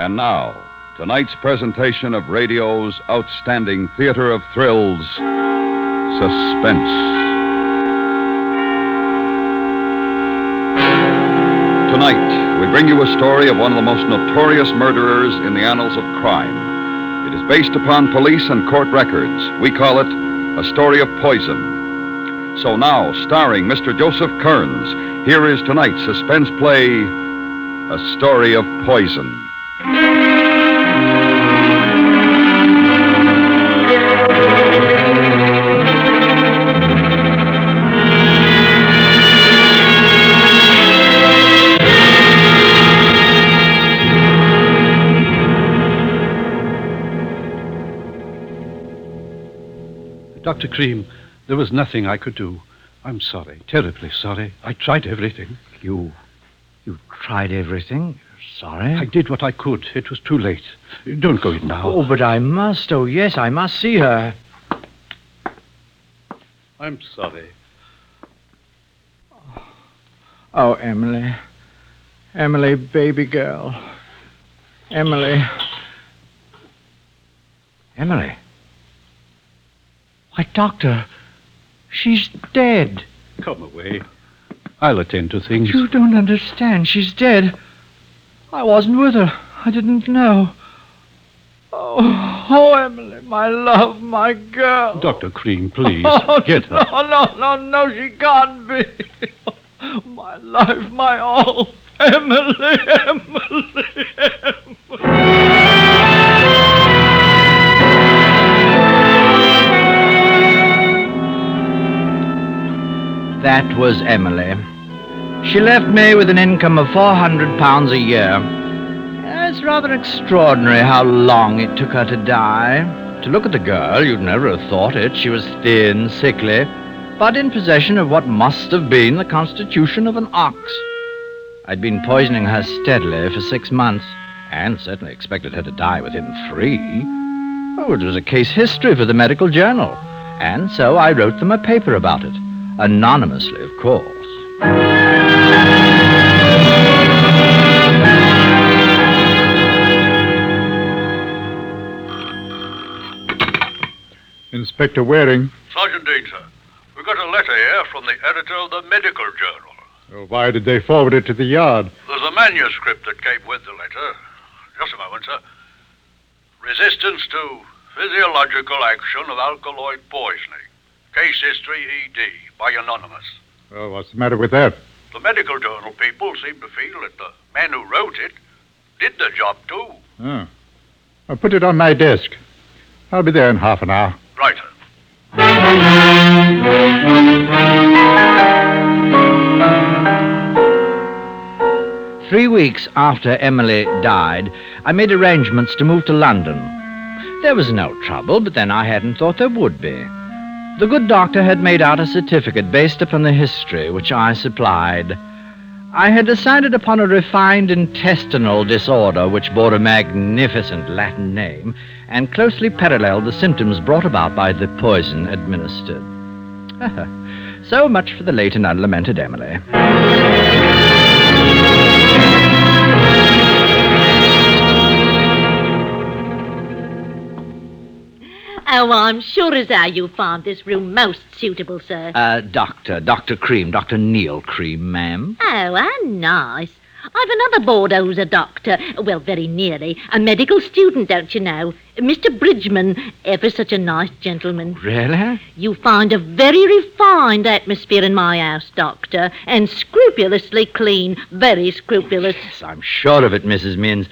And now, tonight's presentation of radio's outstanding theater of thrills, Suspense. Tonight, we bring you a story of one of the most notorious murderers in the annals of crime. It is based upon police and court records. We call it A Story of Poison. So now, starring Mr. Joseph Kearns, here is tonight's suspense play, A Story of Poison. Dr. Cream, there was nothing I could do. I'm sorry, terribly sorry. I tried everything. You. You tried everything? Sorry? I did what I could. It was too late. Don't go in now. Oh, but I must. Oh, yes, I must see her. I'm sorry. Oh, Emily. Emily, baby girl. Emily. Emily. Why, Doctor, she's dead. Come away. I'll attend to things. You don't understand. She's dead. I wasn't with her. I didn't know. Oh, oh, Emily, my love, my girl. Dr. Cream, please. Oh, Get her. No, no, no, no, she can't be. My life, my all. Emily, Emily, Emily. That was Emily. She left me with an income of £400 a year. It's rather extraordinary how long it took her to die. To look at the girl, you'd never have thought it. She was thin, sickly, but in possession of what must have been the constitution of an ox. I'd been poisoning her steadily for six months, and certainly expected her to die within three. Oh, it was a case history for the medical journal, and so I wrote them a paper about it. Anonymously, of course. Inspector Waring. Sergeant Dean, sir. We've got a letter here from the editor of the Medical Journal. Oh, Why did they forward it to the yard? There's a manuscript that came with the letter. Just a moment, sir. Resistance to physiological action of alkaloid poisoning. Case history ED by Anonymous. Well, what's the matter with that? The Medical Journal people seem to feel that the man who wrote it did the job too. Oh. I'll put it on my desk. I'll be there in half an hour. Sir. Three weeks after Emily died, I made arrangements to move to London. There was no trouble, but then I hadn't thought there would be. The good doctor had made out a certificate based upon the history which I supplied. I had decided upon a refined intestinal disorder which bore a magnificent Latin name and closely paralleled the symptoms brought about by the poison administered. so much for the late and unlamented Emily. Oh, I'm sure as how you found this room most suitable, sir. Uh, Doctor, Dr. Cream, Dr. Neil Cream, ma'am. oh, how nice. I've another boarder who's a doctor. Well, very nearly. A medical student, don't you know? Mr. Bridgman, ever such a nice gentleman. Really? You find a very refined atmosphere in my house, Doctor, and scrupulously clean, very scrupulous. Yes, I'm sure of it, Mrs. Minns.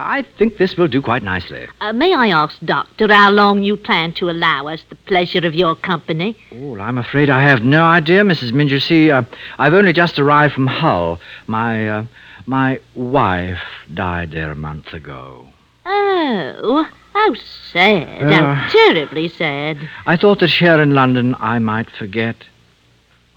I think this will do quite nicely. Uh, may I ask, Doctor, how long you plan to allow us the pleasure of your company? Oh, I'm afraid I have no idea, Mrs. You see, uh, I've only just arrived from Hull. My, uh, my wife died there a month ago. Oh, how sad. Uh. how terribly sad. I thought that here in London I might forget.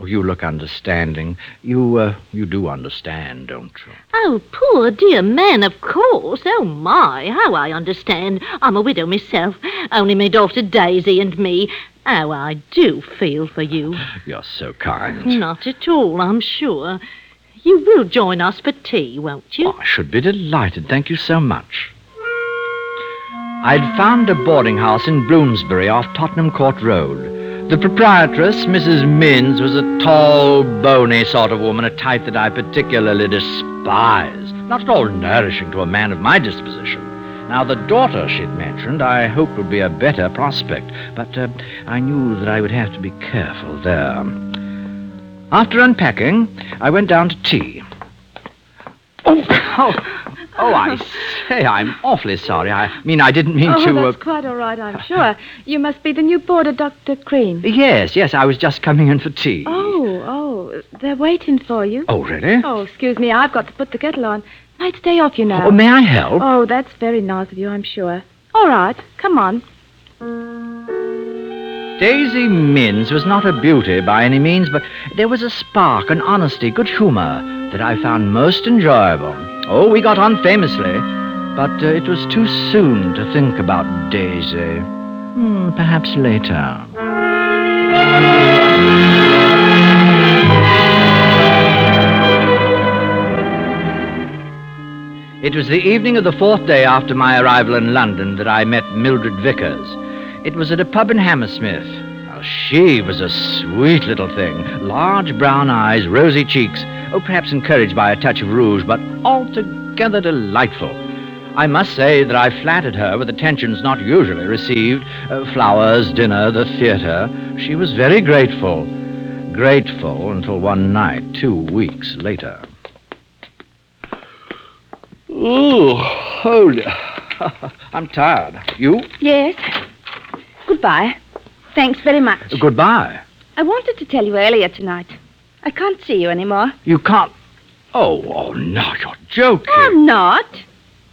Oh, you look understanding. You, uh, you do understand, don't you? Oh, poor dear man, of course. Oh, my, how I understand. I'm a widow myself. Only my daughter Daisy and me. Oh, I do feel for you. You're so kind. Not at all, I'm sure. You will join us for tea, won't you? Oh, I should be delighted. Thank you so much. I'd found a boarding house in Bloomsbury off Tottenham Court Road. The proprietress, Mrs. Minns, was a tall, bony sort of woman, a type that I particularly despise. Not at all nourishing to a man of my disposition. Now, the daughter she'd mentioned I hoped would be a better prospect, but uh, I knew that I would have to be careful there. After unpacking, I went down to tea. Oh, oh, oh, I say, I'm awfully sorry. I mean, I didn't mean oh, to. that's uh, quite all right, I'm sure. You must be the new boarder, Dr. Cream. Yes, yes, I was just coming in for tea. Oh, oh, they're waiting for you. Oh, really? Oh, excuse me, I've got to put the kettle on. Might stay off, you know. Oh, may I help? Oh, that's very nice of you, I'm sure. All right, come on. Daisy Minns was not a beauty by any means, but there was a spark, an honesty, good humor that I found most enjoyable. Oh, we got on famously, but uh, it was too soon to think about Daisy. Hmm, perhaps later. It was the evening of the fourth day after my arrival in London that I met Mildred Vickers. It was at a pub in Hammersmith. Well, she was a sweet little thing. Large brown eyes, rosy cheeks. Oh, perhaps encouraged by a touch of rouge, but altogether delightful. I must say that I flattered her with attentions not usually received uh, flowers, dinner, the theatre. She was very grateful. Grateful until one night, two weeks later. Oh, hold. I'm tired. You? Yes. Goodbye. Thanks very much. Goodbye. I wanted to tell you earlier tonight. I can't see you anymore. You can't. Oh, oh, no, you're joking. I'm not.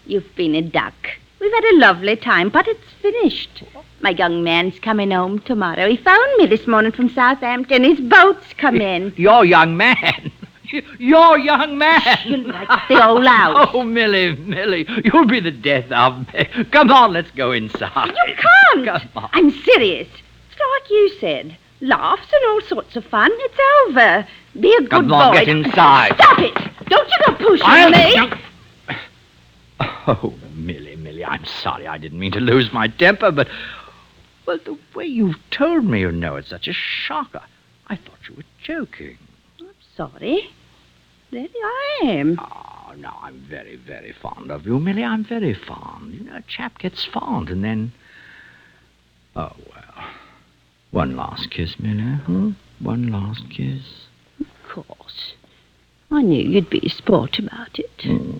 You've been a duck. We've had a lovely time, but it's finished. My young man's coming home tomorrow. He phoned me this morning from Southampton. His boat's come in. Your young man. Your young man. You like the old house. Oh, Millie, Millie, you'll be the death of me. Come on, let's go inside. You can't. Come on. I'm serious. It's like you said. Laughs and all sorts of fun. It's over. Be a good Come on, boy. get inside. Stop it. Don't you go pushing I'll- me. Oh, Millie, Millie, I'm sorry. I didn't mean to lose my temper, but. Well, the way you've told me, you know, it's such a shocker. I thought you were joking. I'm sorry. There I am. Oh, no, I'm very, very fond of you, Millie. I'm very fond. You know, a chap gets fond and then. Oh, well. One last kiss, Millie, hmm? One last kiss. Of course. I knew you'd be sport about it. Hmm.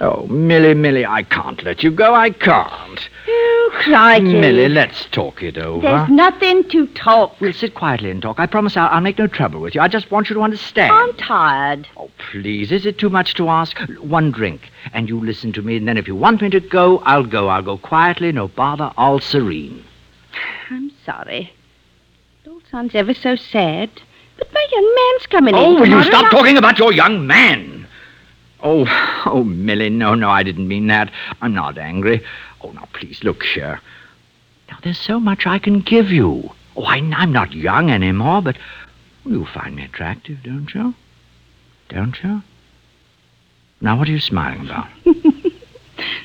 Oh, Millie, Millie, I can't let you go. I can't. Oh, crikey. Millie, let's talk it over. There's nothing to talk. We'll sit quietly and talk. I promise I'll, I'll make no trouble with you. I just want you to understand. I'm tired. Oh, please, is it too much to ask? One drink, and you listen to me, and then if you want me to go, I'll go. I'll go quietly, no bother, all serene. I'm sorry. It all sounds ever so sad. But my young man's coming in. Oh, will you stop talking about your young man? Oh, oh, Millie, no, no, I didn't mean that. I'm not angry. Oh, now, please, look here. Now, there's so much I can give you. Oh, I, I'm not young anymore, but you find me attractive, don't you? Don't you? Now, what are you smiling about?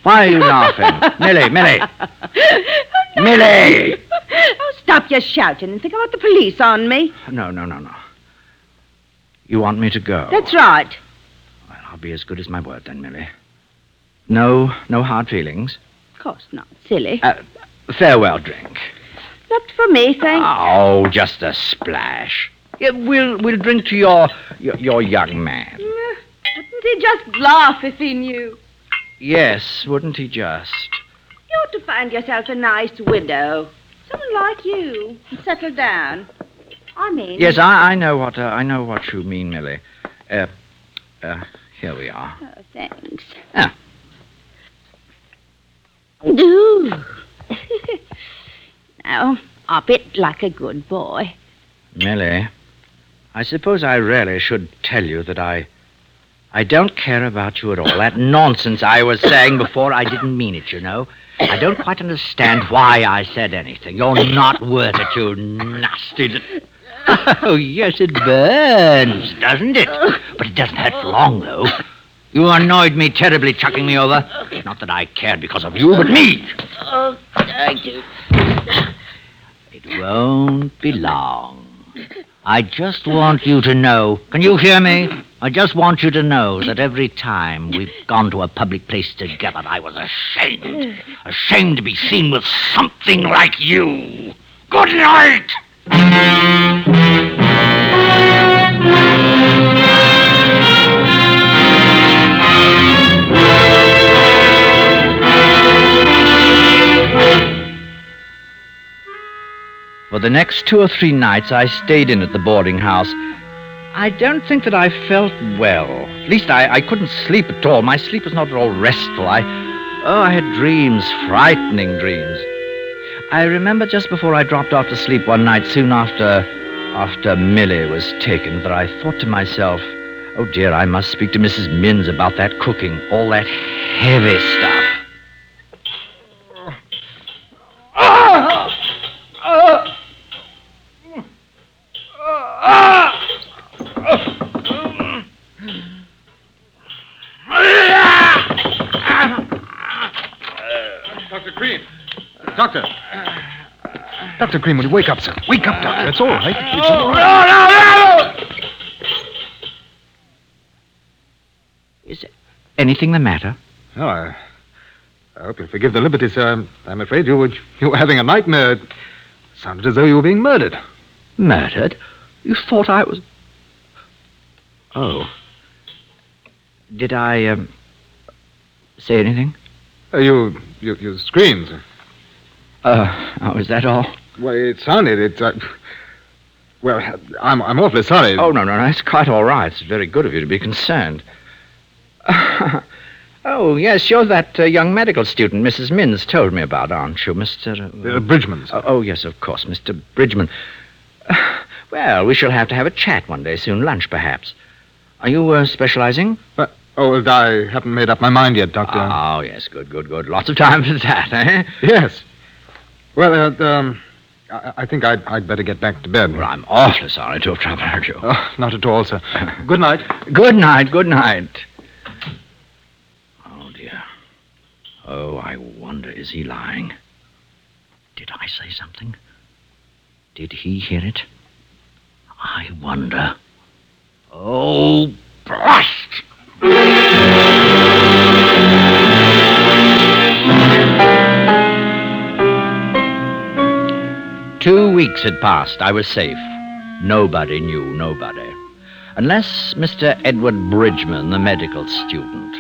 Why are you laughing? Millie, Millie! Millie! Oh, stop your shouting and think about the police on me. No, no, no, no. You want me to go? That's right. Well, I'll be as good as my word then, Millie. No, no hard feelings. Of course not. Silly. Uh, farewell drink. not for me, thanks. Oh, just a splash. Yeah, we'll we'll drink to your your, your young man. Wouldn't he just laugh if he knew? Yes, wouldn't he just? You ought to find yourself a nice widow. Someone like you. And settle down. I mean... Yes, I, I know what uh, I know what you mean, Millie. Uh, uh, here we are. Oh, thanks. Ah. Do. now, up it like a good boy. Millie, I suppose I really should tell you that I I don't care about you at all. That nonsense I was saying before, I didn't mean it, you know. I don't quite understand why I said anything. You're not worth it, you nasty. Oh, yes, it burns, doesn't it? But it doesn't hurt for long, though. You annoyed me terribly chucking me over. Not that I cared because of you, but me. Oh, thank you. It won't be long. I just want you to know. Can you hear me? I just want you to know that every time we've gone to a public place together, I was ashamed. Ashamed to be seen with something like you. Good night! For the next two or three nights I stayed in at the boarding house. I don't think that I felt well. At least I, I couldn't sleep at all. My sleep was not at all restful. I oh, I had dreams, frightening dreams. I remember just before I dropped off to sleep one night, soon after after Millie was taken, that I thought to myself, oh dear, I must speak to Mrs. Minns about that cooking, all that heavy stuff. Dr. Cream. Doctor. Dr. Cream, you wake up, sir? Wake up, Doctor. It's all right. It's all right. Is anything the matter? No, I, I hope you'll forgive the liberty, sir. I'm, I'm afraid you were, you were having a nightmare. It sounded as though you were being murdered. Murdered? You thought I was. Oh. Did I, um, say anything? Uh, you, you, you screamed. sir. Uh, oh, is that all? Well, it sounded. It. Uh, well, I'm, I'm awfully sorry. Oh, no, no, no, it's quite all right. It's very good of you to be concerned. oh, yes, you're that uh, young medical student Mrs. Minns told me about, aren't you, Mr. Uh, Bridgman, sir. Oh, oh, yes, of course, Mr. Bridgman. well, we shall have to have a chat one day soon, lunch perhaps. Are you uh, specializing? But, oh, I haven't made up my mind yet, Doctor. Oh, yes, good, good, good. Lots of time for that, eh? Yes. Well, uh, um, I, I think I'd, I'd better get back to bed. Well, I'm awfully sorry to have troubled you. Oh, not at all, sir. Good night. Good night, good night. Oh, dear. Oh, I wonder, is he lying? Did I say something? Did he hear it? I wonder. Oh, blast! Two weeks had passed. I was safe. Nobody knew nobody. Unless Mr. Edward Bridgman, the medical student.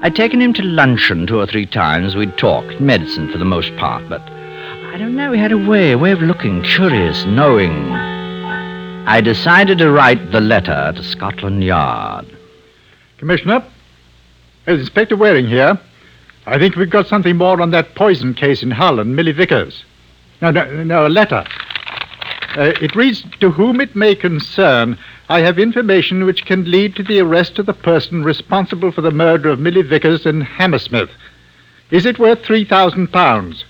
I'd taken him to luncheon two or three times. We'd talked, medicine for the most part, but I don't know, he had a way, a way of looking, curious, knowing. I decided to write the letter to Scotland Yard. Commissioner, it's Inspector Waring here. I think we've got something more on that poison case in Hull and Millie Vickers. No, no, no, a letter. Uh, it reads, To whom it may concern, I have information which can lead to the arrest of the person responsible for the murder of Millie Vickers in Hammersmith. Is it worth £3,000?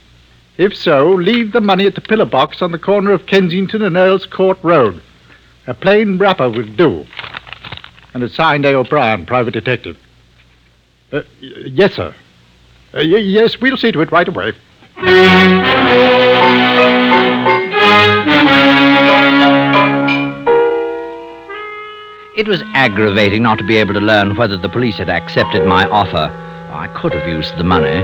If so, leave the money at the pillar box on the corner of Kensington and Earl's Court Road. A plain wrapper will do. And it's signed A. O'Brien, private detective. Uh, yes, sir. Uh, y- yes, we'll see to it right away. It was aggravating not to be able to learn whether the police had accepted my offer. I could have used the money,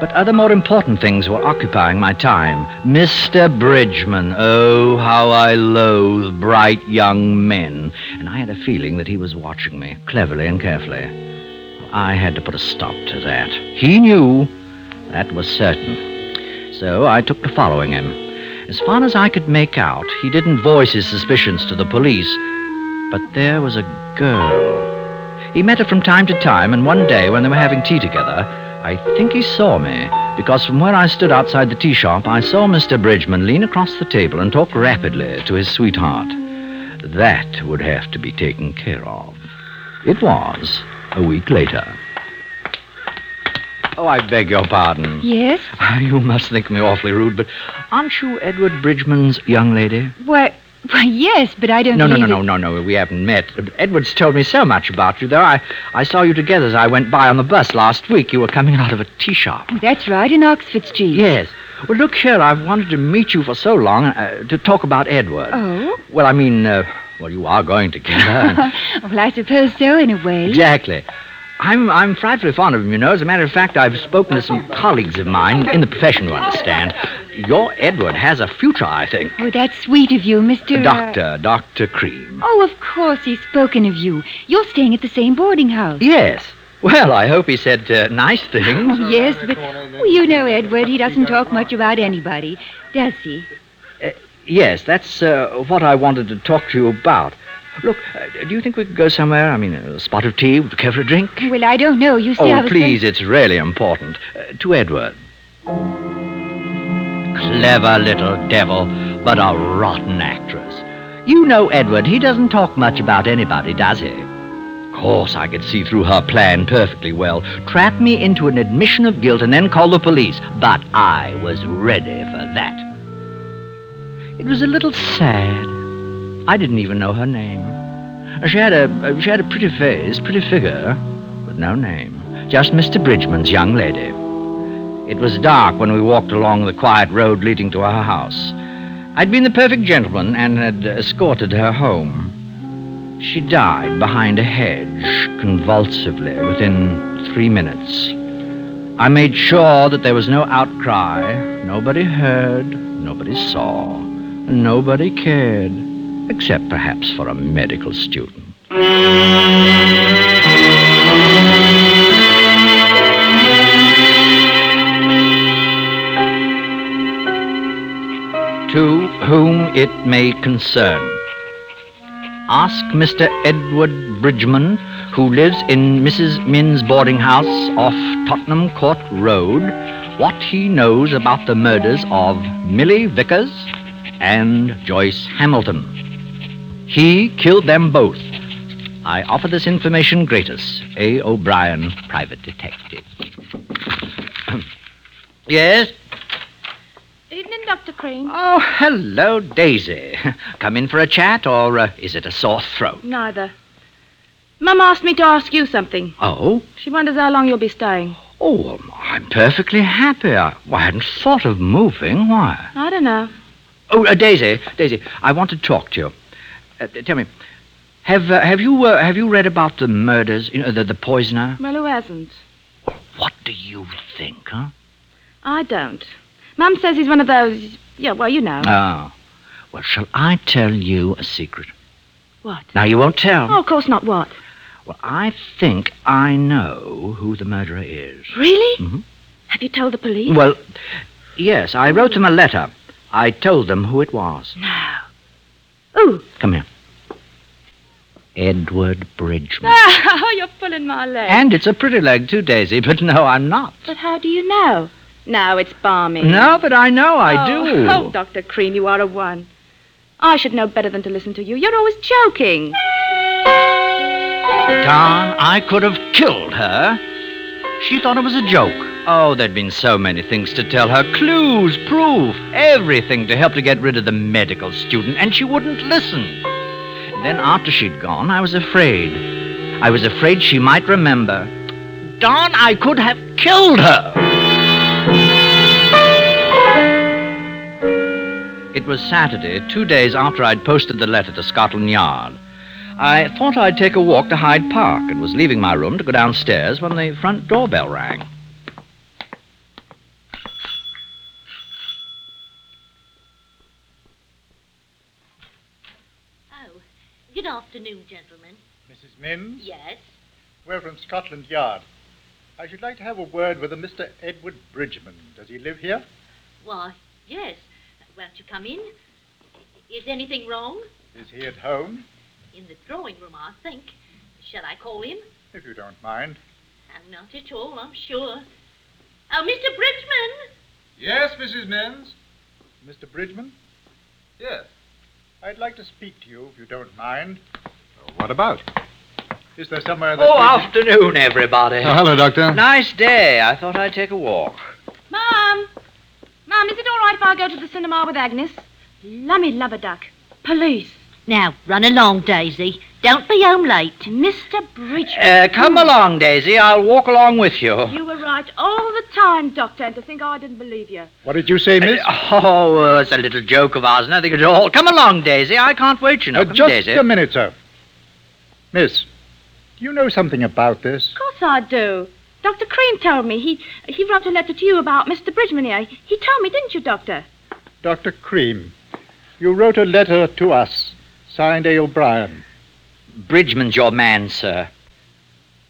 but other more important things were occupying my time. Mr. Bridgman, oh, how I loathe bright young men. And I had a feeling that he was watching me, cleverly and carefully. I had to put a stop to that. He knew, that was certain. So I took to following him. As far as I could make out, he didn't voice his suspicions to the police, but there was a girl. He met her from time to time, and one day when they were having tea together, I think he saw me, because from where I stood outside the tea shop, I saw Mr. Bridgman lean across the table and talk rapidly to his sweetheart. That would have to be taken care of. It was, a week later. Oh, I beg your pardon. Yes? You must think me awfully rude, but aren't you Edward Bridgman's young lady? Why, Why, yes, but I don't No, no, no, no, no, no. We haven't met. Edward's told me so much about you, though. I, I saw you together as I went by on the bus last week. You were coming out of a tea shop. That's right, in Oxford Street. Yes. Well, look here. I've wanted to meet you for so long uh, to talk about Edward. Oh? Well, I mean, uh, well, you are going together. well, I suppose so, in a way. exactly. I'm I'm frightfully fond of him, you know. As a matter of fact, I've spoken to some colleagues of mine in the profession, you understand. Your Edward has a future, I think. Oh, that's sweet of you, Mr. uh, Doctor, Dr. Cream. Oh, of course he's spoken of you. You're staying at the same boarding house. Yes. Well, I hope he said uh, nice things. Oh, yes, but well, you know Edward. He doesn't talk much about anybody, does he? Yes, that's uh, what I wanted to talk to you about. Look, uh, do you think we could go somewhere? I mean, a spot of tea? Would you care for a drink? Well, I don't know. You see, I Oh, was please, it's really important. Uh, to Edward. Clever little devil, but a rotten actress. You know Edward, he doesn't talk much about anybody, does he? Of course, I could see through her plan perfectly well. Trap me into an admission of guilt and then call the police. But I was ready for that. It was a little sad. I didn't even know her name. She had a she had a pretty face, pretty figure, but no name. Just Mr. Bridgman's young lady. It was dark when we walked along the quiet road leading to her house. I'd been the perfect gentleman and had escorted her home. She died behind a hedge, convulsively, within three minutes. I made sure that there was no outcry. Nobody heard, nobody saw, nobody cared, except perhaps for a medical student. To whom it may concern. Ask Mr. Edward Bridgman, who lives in Mrs. Minns boarding house off Tottenham Court Road, what he knows about the murders of Millie Vickers and Joyce Hamilton. He killed them both. I offer this information gratis. A. O'Brien, private detective. yes? Evening, Dr. Cream. Oh, hello, Daisy. Come in for a chat, or uh, is it a sore throat? Neither. Mum asked me to ask you something. Oh? She wonders how long you'll be staying. Oh, um, I'm perfectly happy. I, well, I hadn't thought of moving. Why? I don't know. Oh, uh, Daisy, Daisy, I want to talk to you. Uh, tell me, have uh, have you uh, have you read about the murders? You know, the the poisoner. Well, who hasn't? What do you think, huh? I don't. Mum says he's one of those. Yeah, well, you know. Oh, well, shall I tell you a secret? what? Now you won't tell. Oh, of course not. What? Well, I think I know who the murderer is. Really? Mhm. Have you told the police? Well, yes, I wrote them a letter. I told them who it was. No. Ooh. Come here. Edward Bridgman. Oh, you're pulling my leg. And it's a pretty leg, too, Daisy, but no, I'm not. But how do you know? No, it's balmy. No, but I know I oh, do. Oh, Dr. Cream, you are a one. I should know better than to listen to you. You're always joking. Darn, I could have killed her. She thought it was a joke. Oh, there'd been so many things to tell her clues, proof, everything to help to get rid of the medical student, and she wouldn't listen. Then, after she'd gone, I was afraid. I was afraid she might remember. Darn, I could have killed her. It was Saturday, two days after I'd posted the letter to Scotland Yard. I thought I'd take a walk to Hyde Park and was leaving my room to go downstairs when the front doorbell rang. Oh, good afternoon, gentlemen. Mrs. Minns? Yes? We're from Scotland Yard. I should like to have a word with a Mr. Edward Bridgman. Does he live here? Why, yes. Won't you come in? Is anything wrong? Is he at home? In the drawing room, I think. Shall I call him? If you don't mind. Oh, not at all, I'm sure. Oh, Mr. Bridgman! Yes, Mrs. Minns? Mr. Bridgman? Yes. I'd like to speak to you, if you don't mind. Uh, what about? Is there somewhere that... Oh, we- afternoon, everybody. Oh, hello, Doctor. Nice day. I thought I'd take a walk. Mum! Mum, is it all right if I go to the cinema with Agnes? Lummy love a duck. Police. Now, run along, Daisy. Don't be home late. Mr. Bridgman. Uh, come along, Daisy. I'll walk along with you. You were right all the time, Doctor, and to think I didn't believe you. What did you say, miss? Oh, uh, it's a little joke of ours, nothing at all. Come along, Daisy. I can't wait, you know. Uh, Come, just Daisy. a minute, sir. Miss, do you know something about this? Of course I do. Dr. Cream told me. He he wrote a letter to you about Mr. Bridgman here. He told me, didn't you, Doctor? Dr. Cream, you wrote a letter to us, signed A. O'Brien. Bridgman's your man, sir.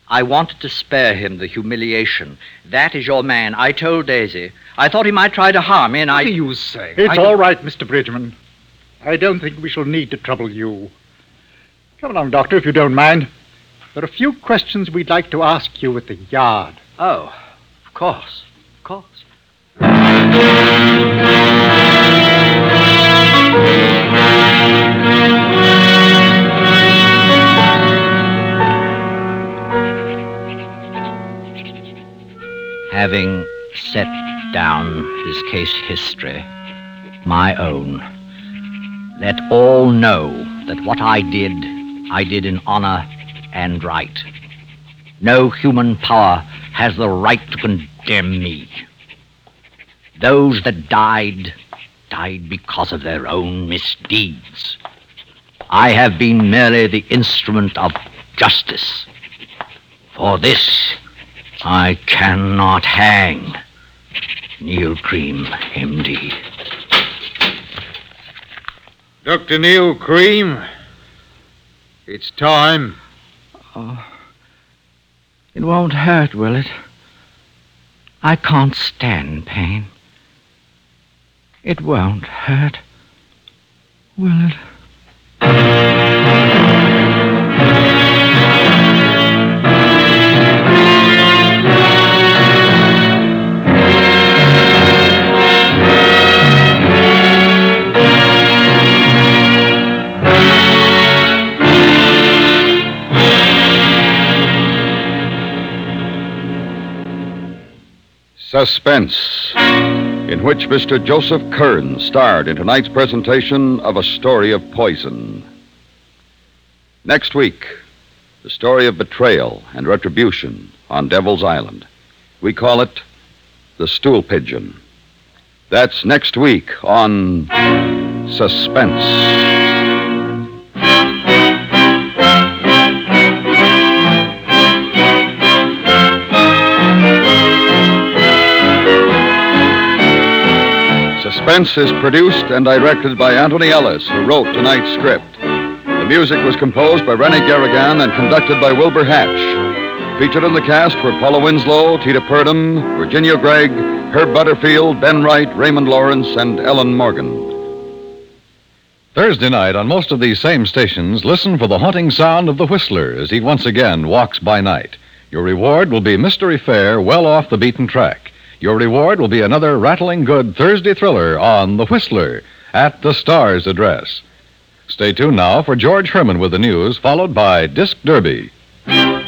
I wanted to spare him the humiliation. That is your man. I told Daisy. I thought he might try to harm me, and I. What are you say? It's I all don't- right, Mr. Bridgman. I don't think we shall need to trouble you. Come along, Doctor, if you don't mind. There are a few questions we'd like to ask you at the yard. Oh, of course. Of course. Having set down his case history, my own, let all know that what I did, I did in honor and right. No human power has the right to condemn me. Those that died, died because of their own misdeeds. I have been merely the instrument of justice. For this, I cannot hang. Neil Cream, MD. Dr. Neil Cream, it's time. Oh, it won't hurt, will it? I can't stand pain. It won't hurt, will it? Suspense, in which Mr. Joseph Kearns starred in tonight's presentation of A Story of Poison. Next week, the story of betrayal and retribution on Devil's Island. We call it The Stool Pigeon. That's next week on Suspense. Suspense is produced and directed by Antony Ellis, who wrote tonight's script. The music was composed by Rene Garriguenc and conducted by Wilbur Hatch. Featured in the cast were Paula Winslow, Tita Purdom, Virginia Gregg, Herb Butterfield, Ben Wright, Raymond Lawrence, and Ellen Morgan. Thursday night on most of these same stations, listen for the haunting sound of the whistler as he once again walks by night. Your reward will be mystery fare well off the beaten track. Your reward will be another rattling good Thursday thriller on The Whistler at the Star's address. Stay tuned now for George Herman with the news, followed by Disc Derby. Join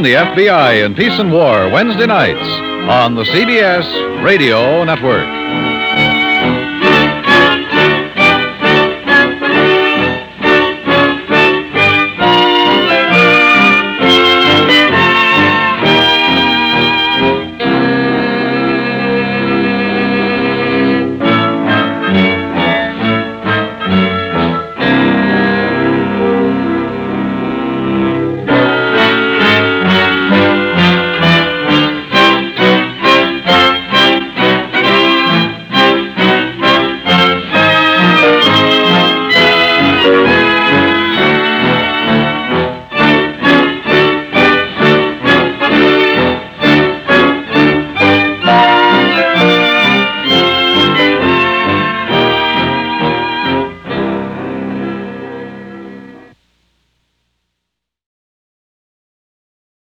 the FBI in Peace and War Wednesday nights on the CBS Radio Network.